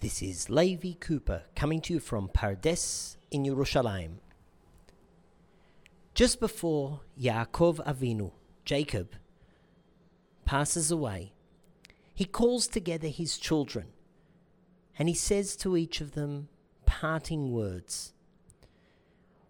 This is Levi Cooper coming to you from Pardes in Yerushalayim. Just before Yaakov Avinu, Jacob, passes away, he calls together his children and he says to each of them parting words.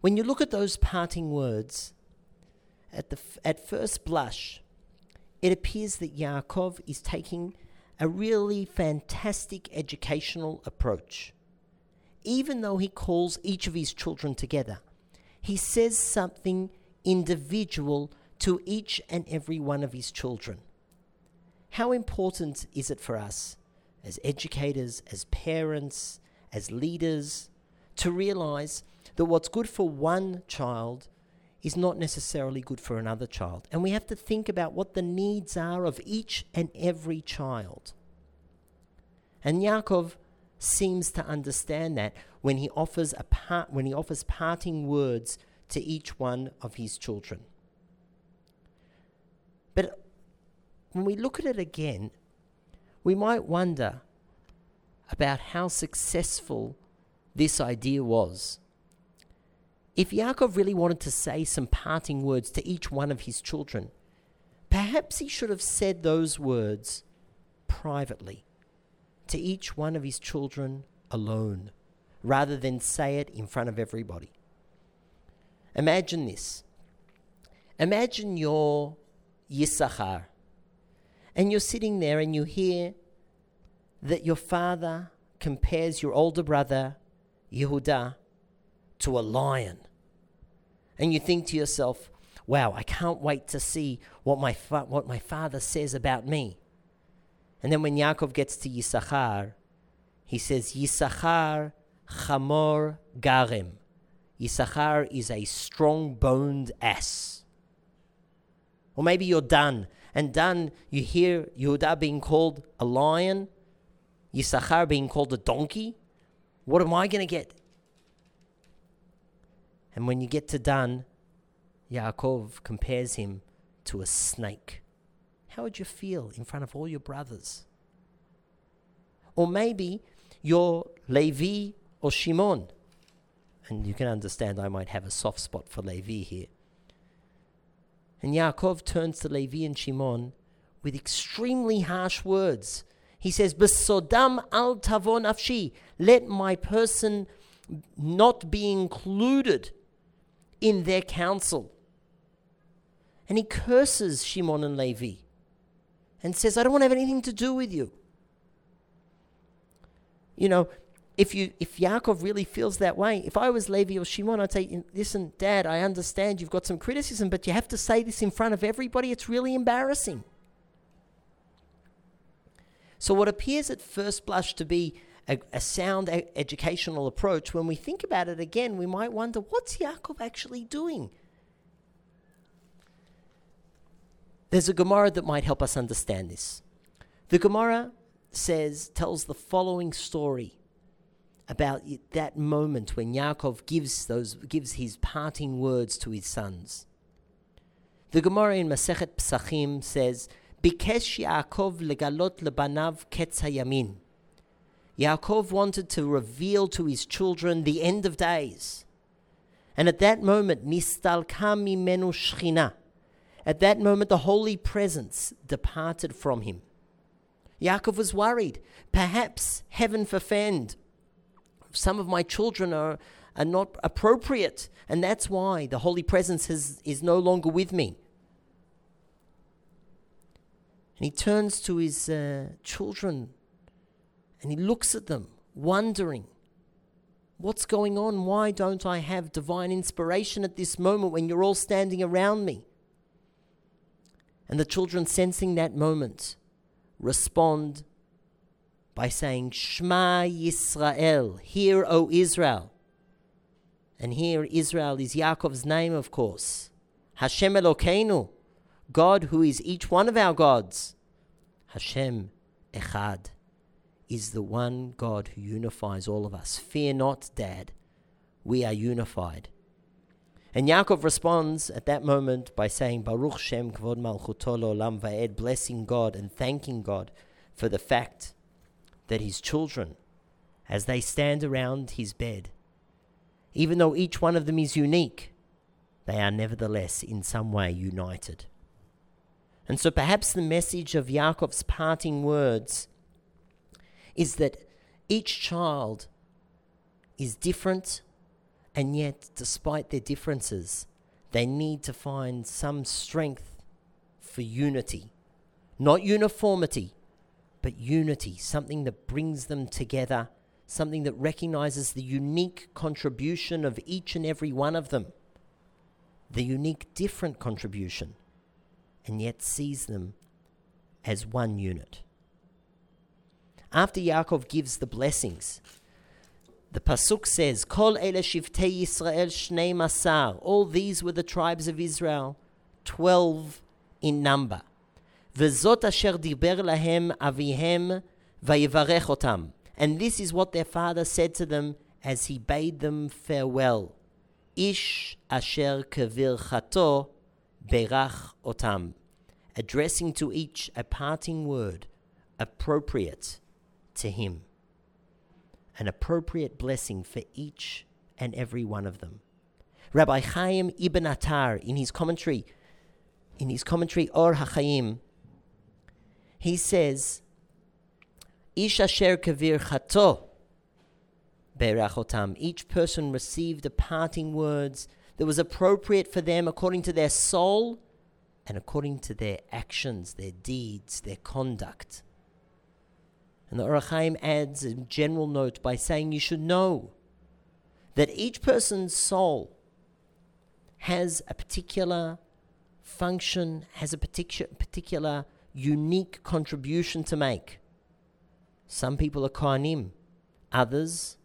When you look at those parting words, at, the, f- at first blush, it appears that Yaakov is taking a really fantastic educational approach. Even though he calls each of his children together, he says something individual to each and every one of his children. How important is it for us as educators, as parents, as leaders to realize that what's good for one child is not necessarily good for another child. And we have to think about what the needs are of each and every child. And Yaakov seems to understand that when he offers a part, when he offers parting words to each one of his children. But when we look at it again, we might wonder about how successful this idea was. If Yaakov really wanted to say some parting words to each one of his children, perhaps he should have said those words privately to each one of his children alone, rather than say it in front of everybody. Imagine this. Imagine you're Yisachar, and you're sitting there and you hear that your father compares your older brother, Yehuda, to a lion. And you think to yourself, wow, I can't wait to see what my, fa- what my father says about me. And then when Yaakov gets to Yisachar, he says, Yisachar chamor garem. Yisachar is a strong boned ass. Or maybe you're Dan, and Dan, you hear Yehuda being called a lion, Yisachar being called a donkey. What am I going to get? And when you get to Dan, Yaakov compares him to a snake. How would you feel in front of all your brothers? Or maybe you're Levi or Shimon. And you can understand I might have a soft spot for Levi here. And Yaakov turns to Levi and Shimon with extremely harsh words. He says, Besodam al tavo nafshi. Let my person not be included in their council. And he curses Shimon and Levi and says, I don't want to have anything to do with you. You know, if you if Yaakov really feels that way, if I was Levi or Shimon, I'd say, listen, Dad, I understand you've got some criticism, but you have to say this in front of everybody. It's really embarrassing. So, what appears at first blush to be a, a sound a- educational approach, when we think about it again, we might wonder what's Yaakov actually doing? There's a Gemara that might help us understand this. The Gemara says, tells the following story about that moment when Yaakov gives those gives his parting words to his sons. The Gemara in Masechet Psachim says, "Bikesh Yaakov legalot lebanav ketz hayamin." Yaakov wanted to reveal to his children the end of days, and at that moment, nistalka mimenu shchina. At that moment, the holy presence departed from him. Yaakov was worried. Perhaps, heaven forfend, some of my children are, are not appropriate, and that's why the holy presence has, is no longer with me. And he turns to his uh, children and he looks at them, wondering, What's going on? Why don't I have divine inspiration at this moment when you're all standing around me? And the children, sensing that moment, respond by saying, Shema Yisrael, hear, O Israel. And here, Israel is Yaakov's name, of course. Hashem Elokeinu, God who is each one of our gods. Hashem Echad is the one God who unifies all of us. Fear not, Dad, we are unified. And Yaakov responds at that moment by saying, Baruch Shem Kvod Malchuto Olam Va'ed, blessing God and thanking God for the fact that his children as they stand around his bed. Even though each one of them is unique, they are nevertheless in some way united. And so perhaps the message of Yaakov's parting words is that each child is different, and yet, despite their differences, they need to find some strength for unity. Not uniformity, but unity, something that brings them together, something that recognizes the unique contribution of each and every one of them, the unique different contribution, and yet sees them as one unit after Yaakov gives the blessings, the Pasuk says, Kol ele shivtei Yisrael shnei masar. All these were the tribes of Israel, 12 in number. Vezot asher diber lahem avihem vayivarech otam. And this is what their father said to them as he bade them farewell. Ish asher kavir chato berach otam. Addressing to each a parting word appropriate to him. An appropriate blessing for each and every one of them. Rabbi Chaim Ibn Attar, in his commentary, in his commentary Or HaChaim, he says, Ish asher kavir chato berachotam. Each person received the parting words that was appropriate for them according to their soul and according to their actions, their deeds, their conduct. And the Or HaChaim adds a general note by saying you should know that each person's soul has a particular function, has a particular, particular unique contribution to make. Some people are Kohanim, others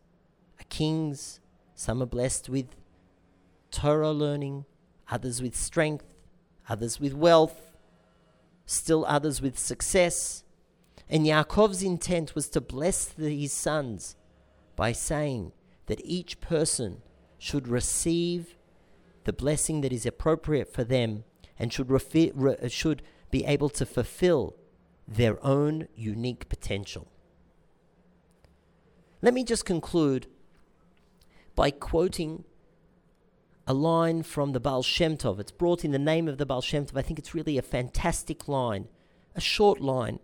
are kings, some are blessed with Torah learning, others with strength, others with wealth, still others with success. And Yaakov's intent was to bless the, his sons by saying that each person should receive the blessing that is appropriate for them and should, refi- re- should be able to fulfill their own unique potential. Let me just conclude by quoting a line from the Baal Shem Tov. It's brought in the name of the Baal Shem Tov. I think it's really a fantastic line, a short line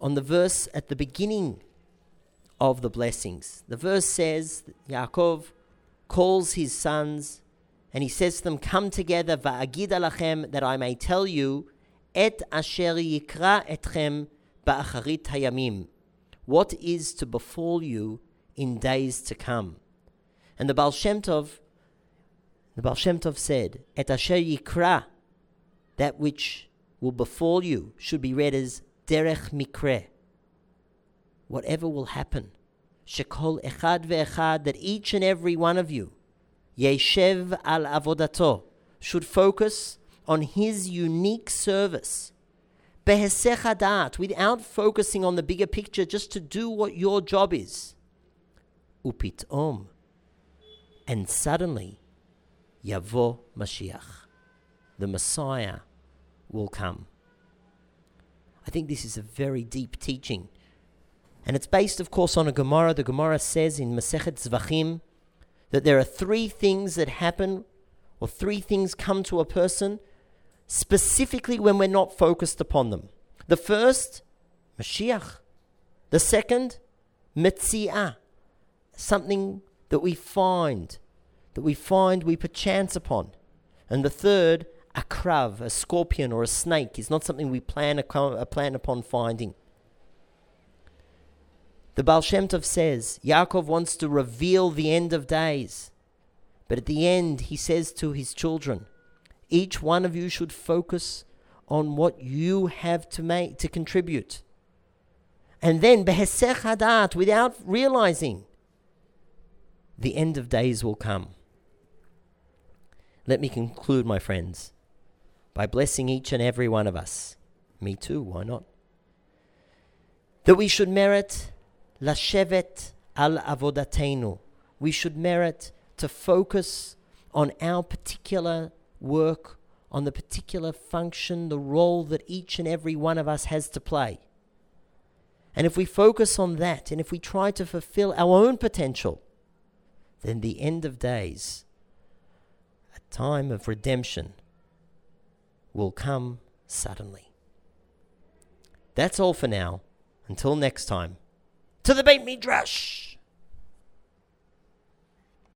on the verse at the beginning of the blessings. The verse says Yaakov calls his sons and he says to them, Come together, va'agid alachem, that I may tell you et asher yikra etchem ba'acharit hayamim. What is to befall you in days to come? And the Baal Shem Tov, the Baal Shem Tov said, et asher yikra, that which will befall you, should be read as derech mikre. Whatever will happen. Shekol echad ve'echad, that each and every one of you, yeshev al avodato, should focus on his unique service. Behesechadat, without focusing on the bigger picture, just to do what your job is. Upitom. And suddenly, Yavo Mashiach, the Messiah, will come. I think this is a very deep teaching. And it's based, of course, on a Gemara. The Gemara says in Masechet Zvachim that there are three things that happen, or three things come to a person specifically when we're not focused upon them. The first, Mashiach. The second, Metziah, something that we find, that we find we perchance upon. And the third, akrav, a scorpion or a snake, is not something we plan, a, plan upon finding. The Baal Shem Tov says Yaakov wants to reveal the end of days. But at the end, he says to his children, each one of you should focus on what you have to make to contribute. And then behesech hadat, without realizing, the end of days will come. Let me conclude, my friends, by blessing each and every one of us. Me too, why not? That we should merit lashevet al avodatenu. We should merit to focus on our particular work on the particular function, the role that each and every one of us has to play. And if we focus on that and if we try to fulfill our own potential, then the end of days, a time of redemption, will come suddenly. That's all for now. Until next time, to the Beit Midrash!